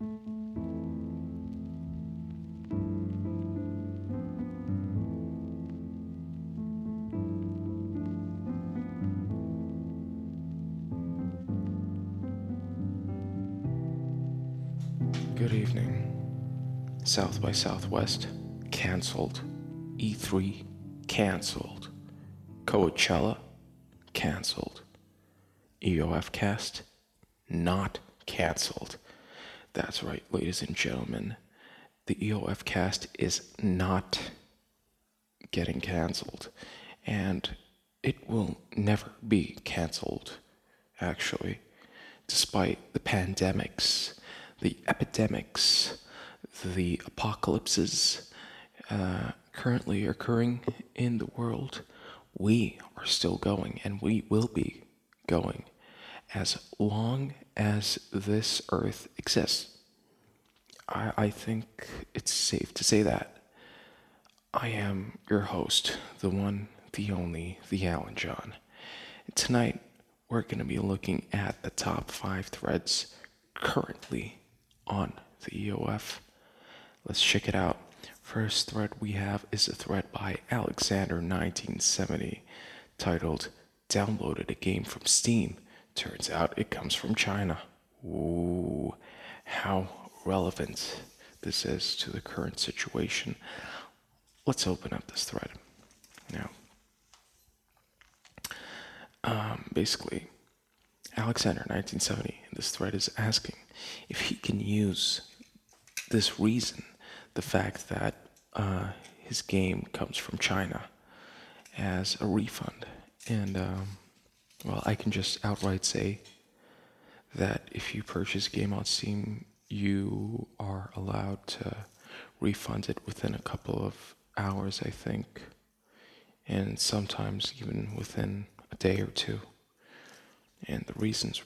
Good evening. South by Southwest cancelled. E3 cancelled. Coachella cancelled. EOF cast not cancelled. That's right, ladies and gentlemen. The EOF cast is not getting cancelled. And it will never be cancelled, actually, despite the pandemics, the epidemics, the apocalypses uh, currently occurring in the world. We are still going, and we will be going as long as this earth exists. I, I think it's safe to say that. I am your host, the one, the only, the Alan John. Tonight, we're going to be looking at the top five threads currently on the EOF. Let's check it out. First thread we have is a thread by Alexander1970 titled Downloaded a Game from Steam Turns out it comes from China. Ooh, how relevant this is to the current situation. Let's open up this thread. Now, um, basically, Alexander 1970 in this thread is asking if he can use this reason, the fact that uh, his game comes from China, as a refund. And um, well, I can just outright say that if you purchase game on Steam, you are allowed to refund it within a couple of hours, I think, and sometimes even within a day or two. And the reasons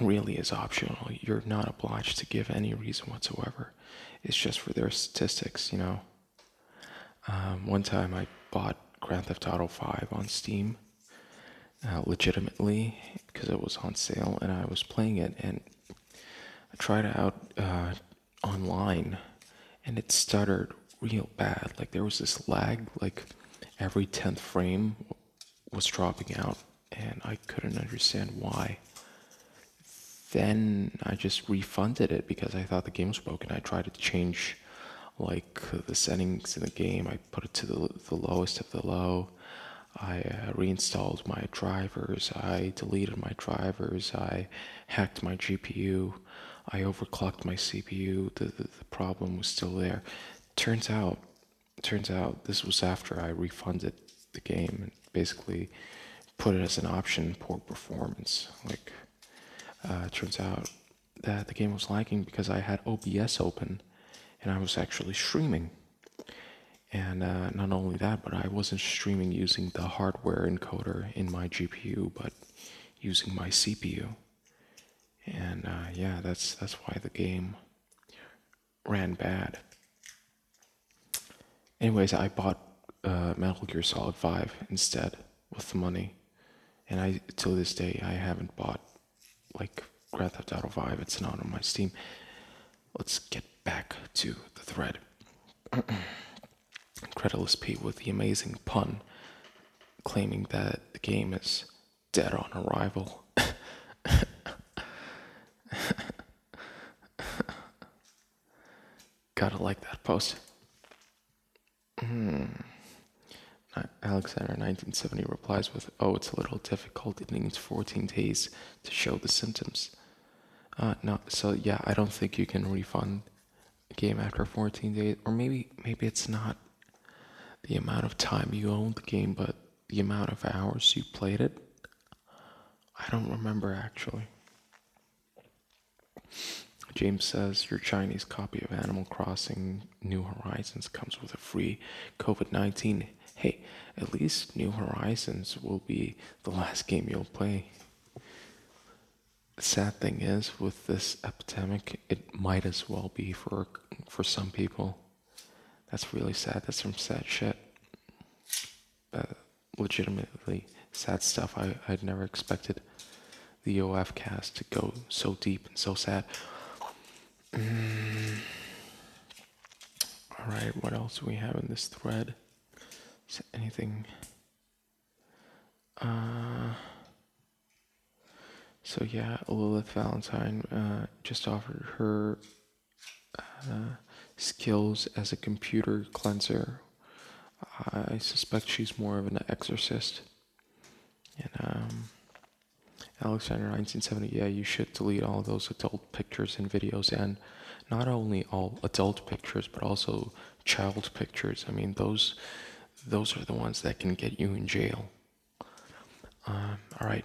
really is optional. You're not obliged to give any reason whatsoever. It's just for their statistics, you know. Um, one time I bought Grand Theft Auto 5 on Steam uh, legitimately because it was on sale and I was playing it and I tried it out uh, online and it stuttered real bad. Like there was this lag, like every 10th frame was dropping out and I couldn't understand why. Then I just refunded it because I thought the game was broken. I tried to change like the settings in the game. I put it to the, the lowest of the low I uh, reinstalled my drivers, I deleted my drivers, I hacked my GPU, I overclocked my CPU. The, the, the problem was still there. Turns out, turns out this was after I refunded the game and basically put it as an option poor performance. Like, uh, turns out that the game was lagging because I had OBS open and I was actually streaming. And uh, not only that, but I wasn't streaming using the hardware encoder in my GPU, but using my CPU. And uh, yeah, that's that's why the game ran bad. Anyways, I bought uh, Metal Gear Solid 5 instead with the money, and I till this day I haven't bought like Grand Theft Auto 5. It's not on my Steam. Let's get back to the thread. Credulous Pete with the amazing pun, claiming that the game is dead on arrival. Gotta like that post. Hmm. Alexander 1970 replies with, Oh, it's a little difficult. It needs 14 days to show the symptoms. Uh, no, so yeah, I don't think you can refund a game after 14 days. Or maybe, maybe it's not the amount of time you owned the game, but the amount of hours you played it. I don't remember actually. James says your Chinese copy of Animal Crossing New Horizons comes with a free COVID 19. Hey, at least New Horizons will be the last game you'll play. The sad thing is, with this epidemic, it might as well be for for some people. That's really sad. That's some sad shit. Uh, legitimately sad stuff. I, I'd never expected the OF cast to go so deep and so sad. All right, what else do we have in this thread? Is anything? Uh, so yeah, Lilith Valentine uh, just offered her uh, skills as a computer cleanser. I suspect she's more of an exorcist. And um, Alexander 1970, yeah, you should delete all those adult pictures and videos, and not only all adult pictures, but also child pictures. I mean, those those are the ones that can get you in jail. Um, all right,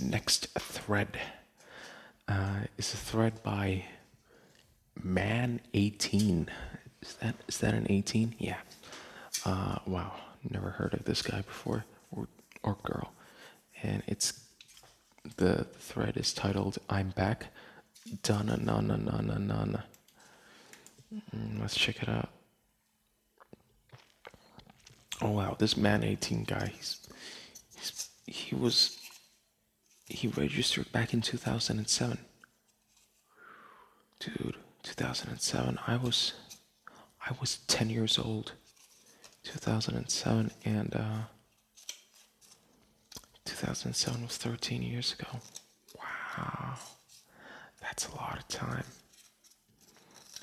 next thread uh, is a thread by Man 18. Is that is that an 18? Yeah. Uh, wow, never heard of this guy before or or girl, and it's the thread is titled "I'm Back." Donna, na na na na na na. Mm, Let's check it out. Oh wow, this man 18 guy, he's, he's he was he registered back in 2007. Dude, 2007. I was I was 10 years old. 2007 and uh 2007 was 13 years ago. Wow. That's a lot of time.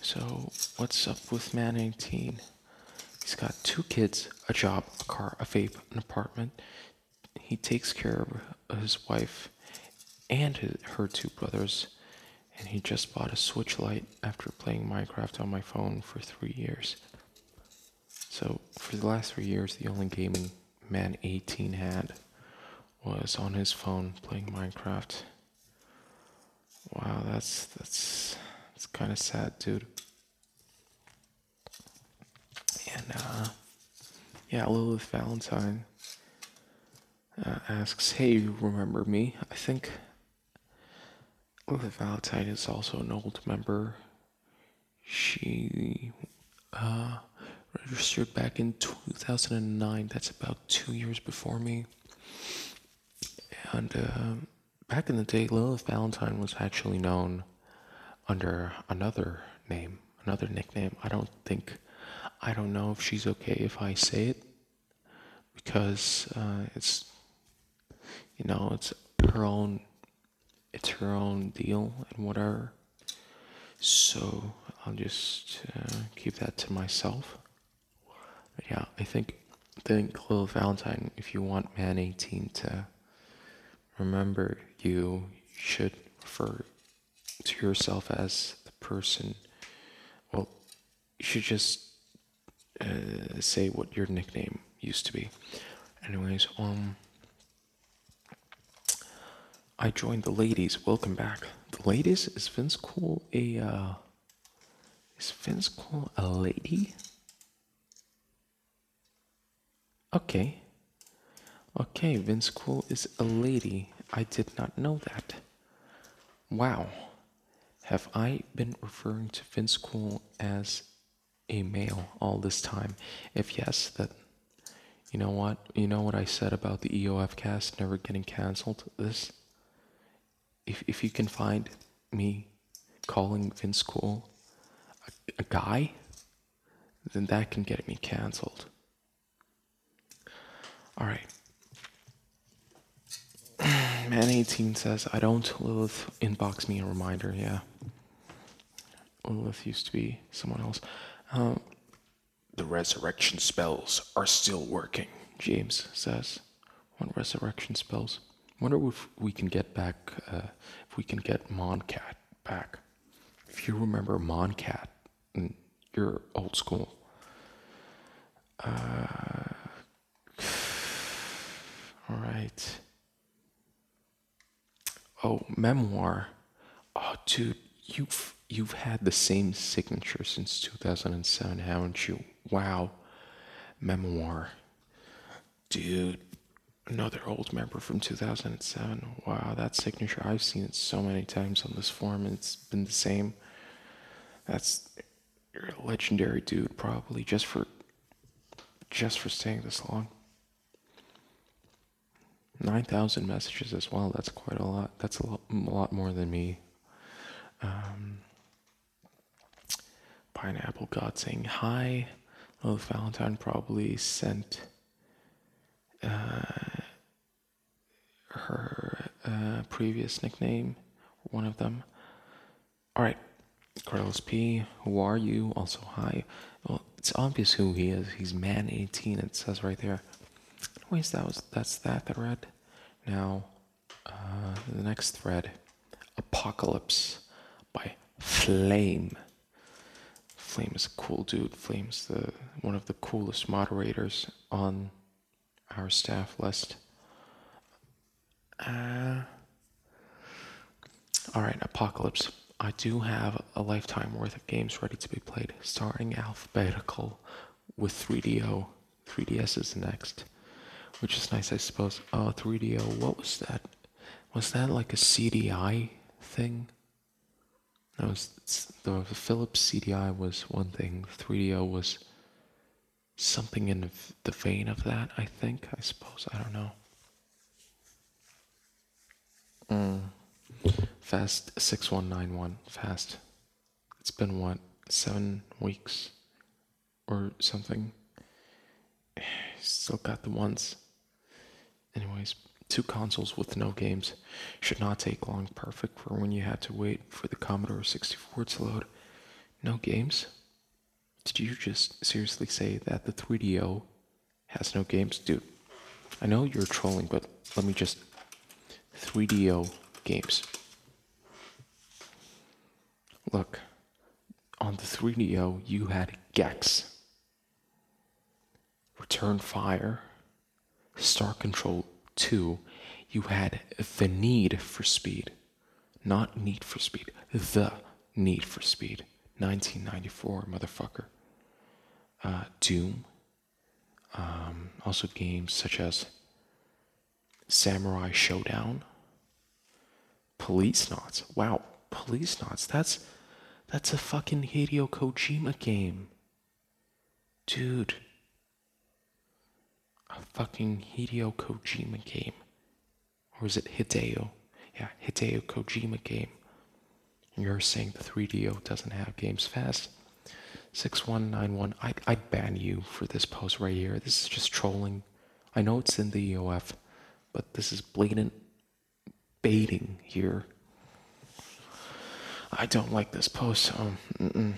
So, what's up with man 18? He's got two kids, a job, a car, a vape, an apartment. He takes care of his wife and his, her two brothers. And he just bought a Switch Lite after playing Minecraft on my phone for three years. So, for the last three years, the only gaming man 18 had was on his phone playing Minecraft. Wow, that's that's that's kind of sad, dude. And uh, yeah, Lilith Valentine uh, asks, "Hey, you remember me?" I think Lilith Valentine is also an old member. She uh, registered back in 2009. That's about two years before me. And uh, back in the day, Lilith Valentine was actually known under another name, another nickname. I don't think, I don't know if she's okay if I say it because uh, it's, you know, it's her own, it's her own deal and whatever. So I'll just uh, keep that to myself. But yeah, I think, I think Lilith Valentine, if you want Man 18 to remember you should refer to yourself as the person well you should just uh, say what your nickname used to be. Anyways um i joined the ladies. Welcome back. The ladies? Is vince cool a uh is vince cool a lady okay Okay, Vince Cool is a lady. I did not know that. Wow. Have I been referring to Vince Cool as a male all this time? If yes, that you know what? You know what I said about the EOF cast never getting cancelled? This if if you can find me calling Vince Cool a, a guy, then that can get me cancelled. All right. Man 18 says, I don't. Lilith inbox me a reminder. Yeah. Lilith used to be someone else. Um, the resurrection spells are still working, James says. What resurrection spells? Wonder if we can get back, uh, if we can get Moncat back. If you remember Moncat, and you're old school. Uh, all right. Oh, memoir. Oh, dude, you've you've had the same signature since 2007, haven't you? Wow. Memoir. Dude, another old member from 2007. Wow, that signature. I've seen it so many times on this forum and it's been the same. That's you're a legendary dude probably just for just for staying this long. 9,000 messages as well. That's quite a lot. That's a lot, a lot more than me. Um, Pineapple God saying hi. Lilith Valentine probably sent uh, her uh, previous nickname, one of them. All right, Carlos P. Who are you? Also hi. Well, it's obvious who he is. He's man 18. It says right there. Anyways, that was that's that thread. Now, uh, the next thread, Apocalypse by Flame. Flame is a cool dude. Flame's the one of the coolest moderators on our staff list. Uh, all right, Apocalypse. I do have a lifetime worth of games ready to be played, starting alphabetical with 3DO. 3DS is next, which is nice, I suppose. Oh, 3DO, what was that? Was that like a CDI thing? No, was, the Philips CDI was one thing. 3DO was something in the vein of that. I think. I suppose. I don't know. Mm. Fast six one nine one. Fast. It's been what seven weeks or something. Still got the ones. Anyways, two consoles with no games should not take long. Perfect for when you had to wait for the Commodore 64 to load. No games? Did you just seriously say that the 3DO has no games? Dude, I know you're trolling, but let me just. 3DO games. Look, on the 3DO, you had Gex, Return Fire, Star Control 2. You had the need for speed, not need for speed, the need for speed. 1994, motherfucker. Uh, Doom. Um, also games such as Samurai Shodown. Policenauts. Wow, Policenauts. That's that's a fucking Hideo Kojima game. Dude. Fucking Hideo Kojima game. Or is it Hideo? Yeah, Hideo Kojima game. You're saying the 3DO doesn't have games fast. 6191, I'd, I'd ban you for this post right here. This is just trolling. I know it's in the EOF, but this is blatant baiting here. I don't like this post. Um.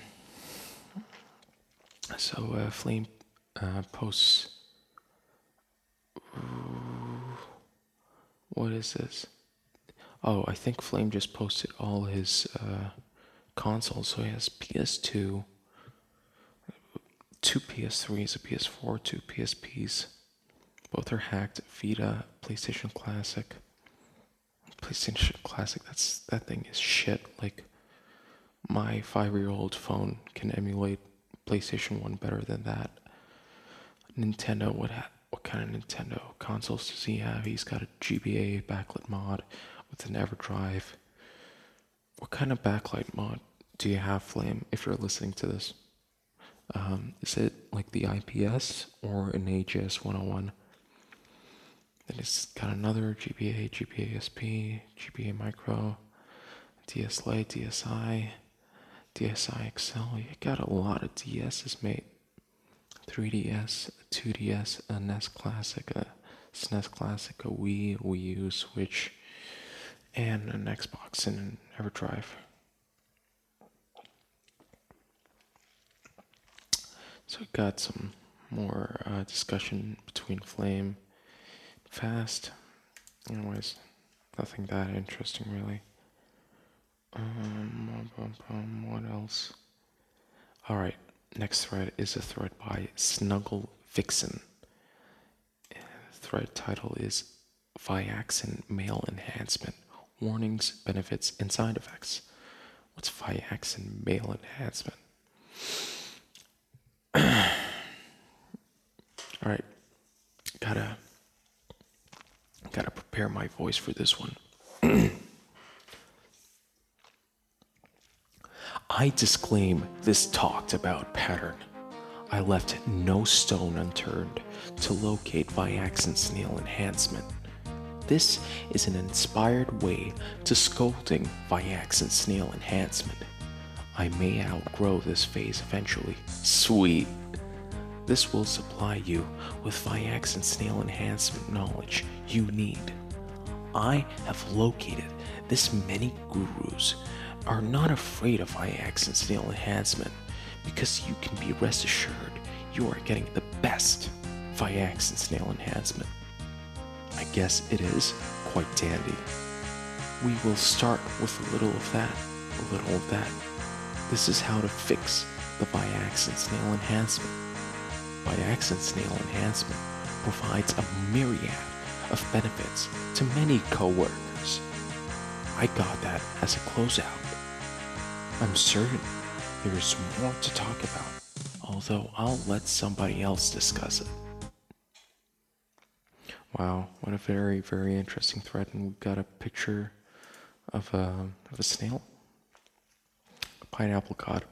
So, uh, Flame uh, posts. What is this? Oh, I think Flame just posted all his uh, consoles. So he has PS2, two PS3s, a PS4, two PSPs. Both are hacked. Vita, PlayStation Classic. PlayStation Classic. That's that thing is shit. Like my five-year-old phone can emulate PlayStation One better than that. Nintendo. What ha- what kind of Nintendo consoles does he have? He's got a GBA backlit mod with an EverDrive. What kind of backlight mod do you have, Flame? If you're listening to this, um, is it like the IPS or an AGS 101? Then it's got another GBA, GBA SP, GBA Micro, DS Lite, DSi, DSi XL. You got a lot of DSs, mate. 3DS, 2DS, a NES Classic, a SNES Classic, a Wii, Wii U, Switch, and an Xbox and an EverDrive. So we got some more uh, discussion between Flame fast. Anyways, nothing that interesting really. Um, what else? All right, next thread is a thread by Snuggle Vixen. Thread title is Viaxin Male Enhancement Warnings, Benefits, and Side Effects. What's Viaxin Male Enhancement? All right, gotta Gotta prepare my voice for this one. I disclaim this talked about pattern. I left no stone unturned to locate Viaxin snail enhancement. This is an inspired way to scolding Viaxin snail enhancement. I may outgrow this phase eventually. Sweet. This will supply you with Viaxin snail enhancement knowledge you need. I have located this many gurus are not afraid of Viaxin snail enhancement because you can be rest assured you are getting the best Viaxin snail enhancement. I guess it is quite dandy. We will start with a little of that, a little of that. This is how to fix the Viaxin snail enhancement. Viaxin snail enhancement provides a myriad of benefits to many coworkers. I got that as a closeout. I'm certain there is more to talk about, although I'll let somebody else discuss it. Wow, what a very, very interesting thread. And we've got a picture of a, of a snail. A Pineapple God.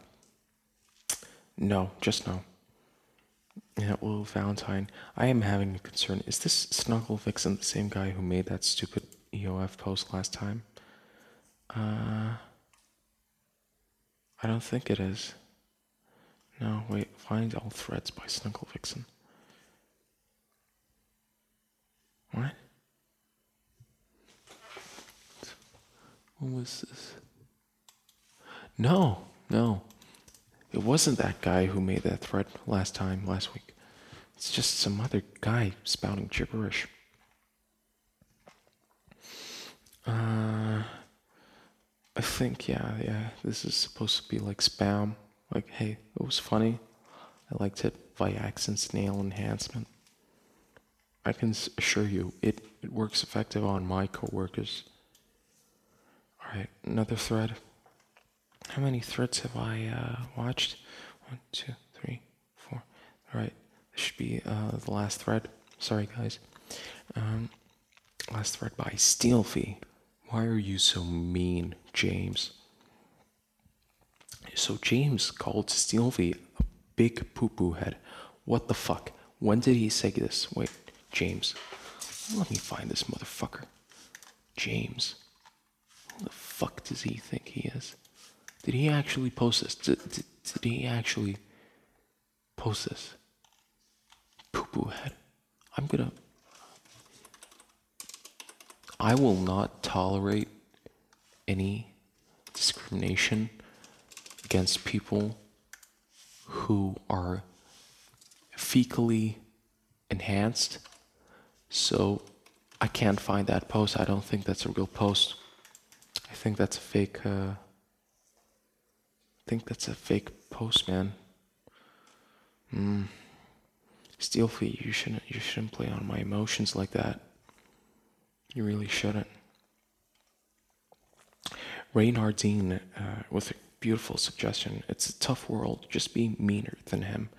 No, just no. Yeah, well, Valentine, I am having a concern. Is this Snuggle Vixen the same guy who made that stupid EOF post last time? Uh, I don't think it is. No, wait, find all threads by Snuggle Vixen. What? What was this? No, no. It wasn't that guy who made that thread last time, last week. It's just some other guy spouting gibberish. Uh, I think, yeah, yeah, this is supposed to be like spam. Like, hey, it was funny. I liked it. Viaxin snail enhancement. I can assure you, it, it works effective on my coworkers. Alright, another thread. How many threads have I uh, watched? One, two, three, four. Alright, this should be uh, the last thread. Sorry, guys. Um, last thread by Steelfy. Why are you so mean, James? So James called Steelfy a big poo poo head. What the fuck? When did he say this? Wait, James. Let me find this motherfucker. James. Who the fuck does he think he is? Did he actually post this? Did, did, did he actually post this? Poo poo head. I'm gonna. I will not tolerate any discrimination against people who are fecally enhanced. So I can't find that post. I don't think that's a real post. I think that's a fake. Uh, I think that's a fake post, man. Hmm. Steelfeet, you shouldn't. You shouldn't play on my emotions like that. You really shouldn't. Reynardine uh, with a beautiful suggestion. It's a tough world. Just be meaner than him.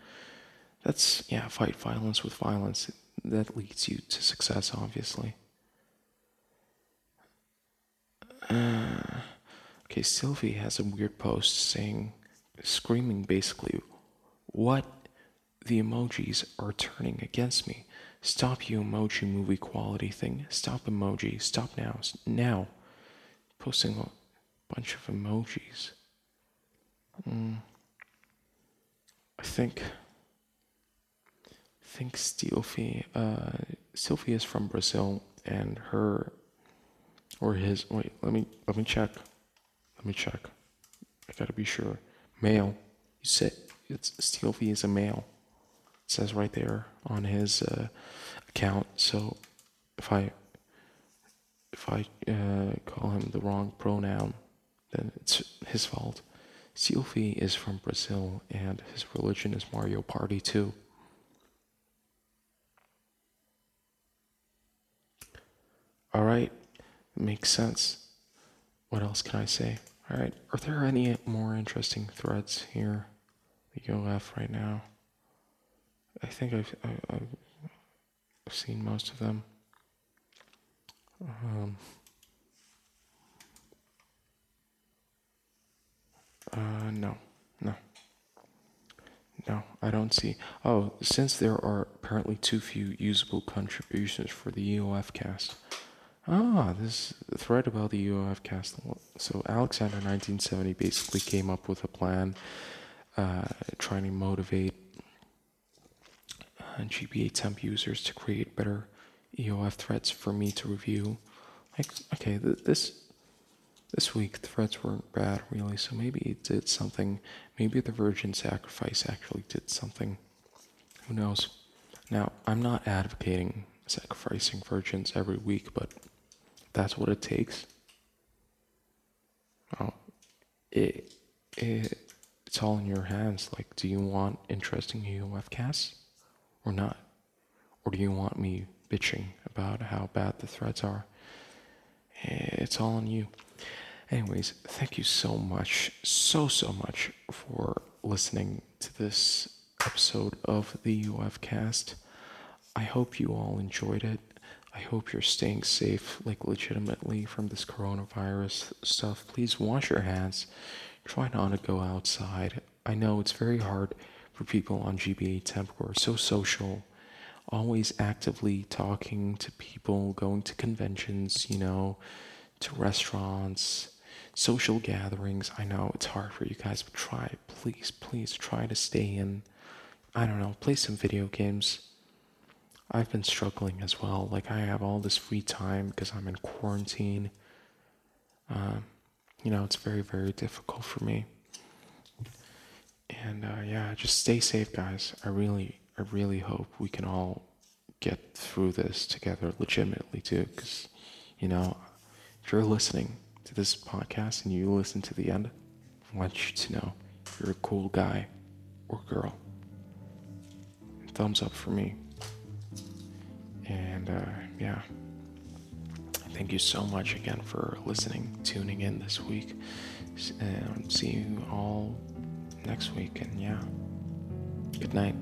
That's yeah. Fight violence with violence. That leads you to success, obviously. Uh, okay, Sylvie has a weird post saying, screaming basically, what the emojis are turning against me. Stop you emoji movie quality thing. Stop emoji. Stop now. Now. Posting a bunch of emojis. Mm. I think. I think Sylvie, uh, Sylvie is from Brazil, and her or his. Wait, let me let me check. Let me check. I gotta be sure. Male. You said it's Sylvie is a male. It says right there on his uh, account. So if I if I uh, call him the wrong pronoun, then it's his fault. Sylvie is from Brazil, and his religion is Mario Party too. All right, makes sense. What else can I say? All right, are there any more interesting threads here that you right now? I think I've, I, have seen most of them. Um, uh, no, no. No, I don't see. Oh, since there are apparently too few usable contributions for the EOF cast, Ah, this thread about the EOF cast. So Alexander 1970 basically came up with a plan uh, trying to motivate uh, GBAtemp users to create better EOF threads for me to review. Like, okay, th- this this week threads weren't bad really, so maybe it did something. Maybe the Virgin Sacrifice actually did something. Who knows? Now, I'm not advocating sacrificing virgins every week, but that's what it takes. Oh, it, it it's all in your hands. Like, do you want interesting EOF casts or not? Or do you want me bitching about how bad the threads are? It's all on you. Anyways, thank you so much, so, so much for listening to this episode of the UF cast. I hope you all enjoyed it. I hope you're staying safe, like legitimately, from this coronavirus stuff. Please wash your hands. Try not to go outside. I know it's very hard for people on GBAtemp who are so social, always actively talking to people, going to conventions, you know, to restaurants social gatherings. I know it's hard for you guys, but try, please, please try to stay in. I don't know, play some video games. I've been struggling as well. Like, I have all this free time because I'm in quarantine. Uh, you know, it's very, very difficult for me. And uh, yeah, just stay safe, guys. I really, I really hope we can all get through this together legitimately, too. Because, you know, if you're listening, to this podcast and you listen to the end, I want you to know you're a cool guy or girl. Thumbs up for me. And uh, yeah, thank you so much again for listening, tuning in this week. And see you all next week. And yeah, good night.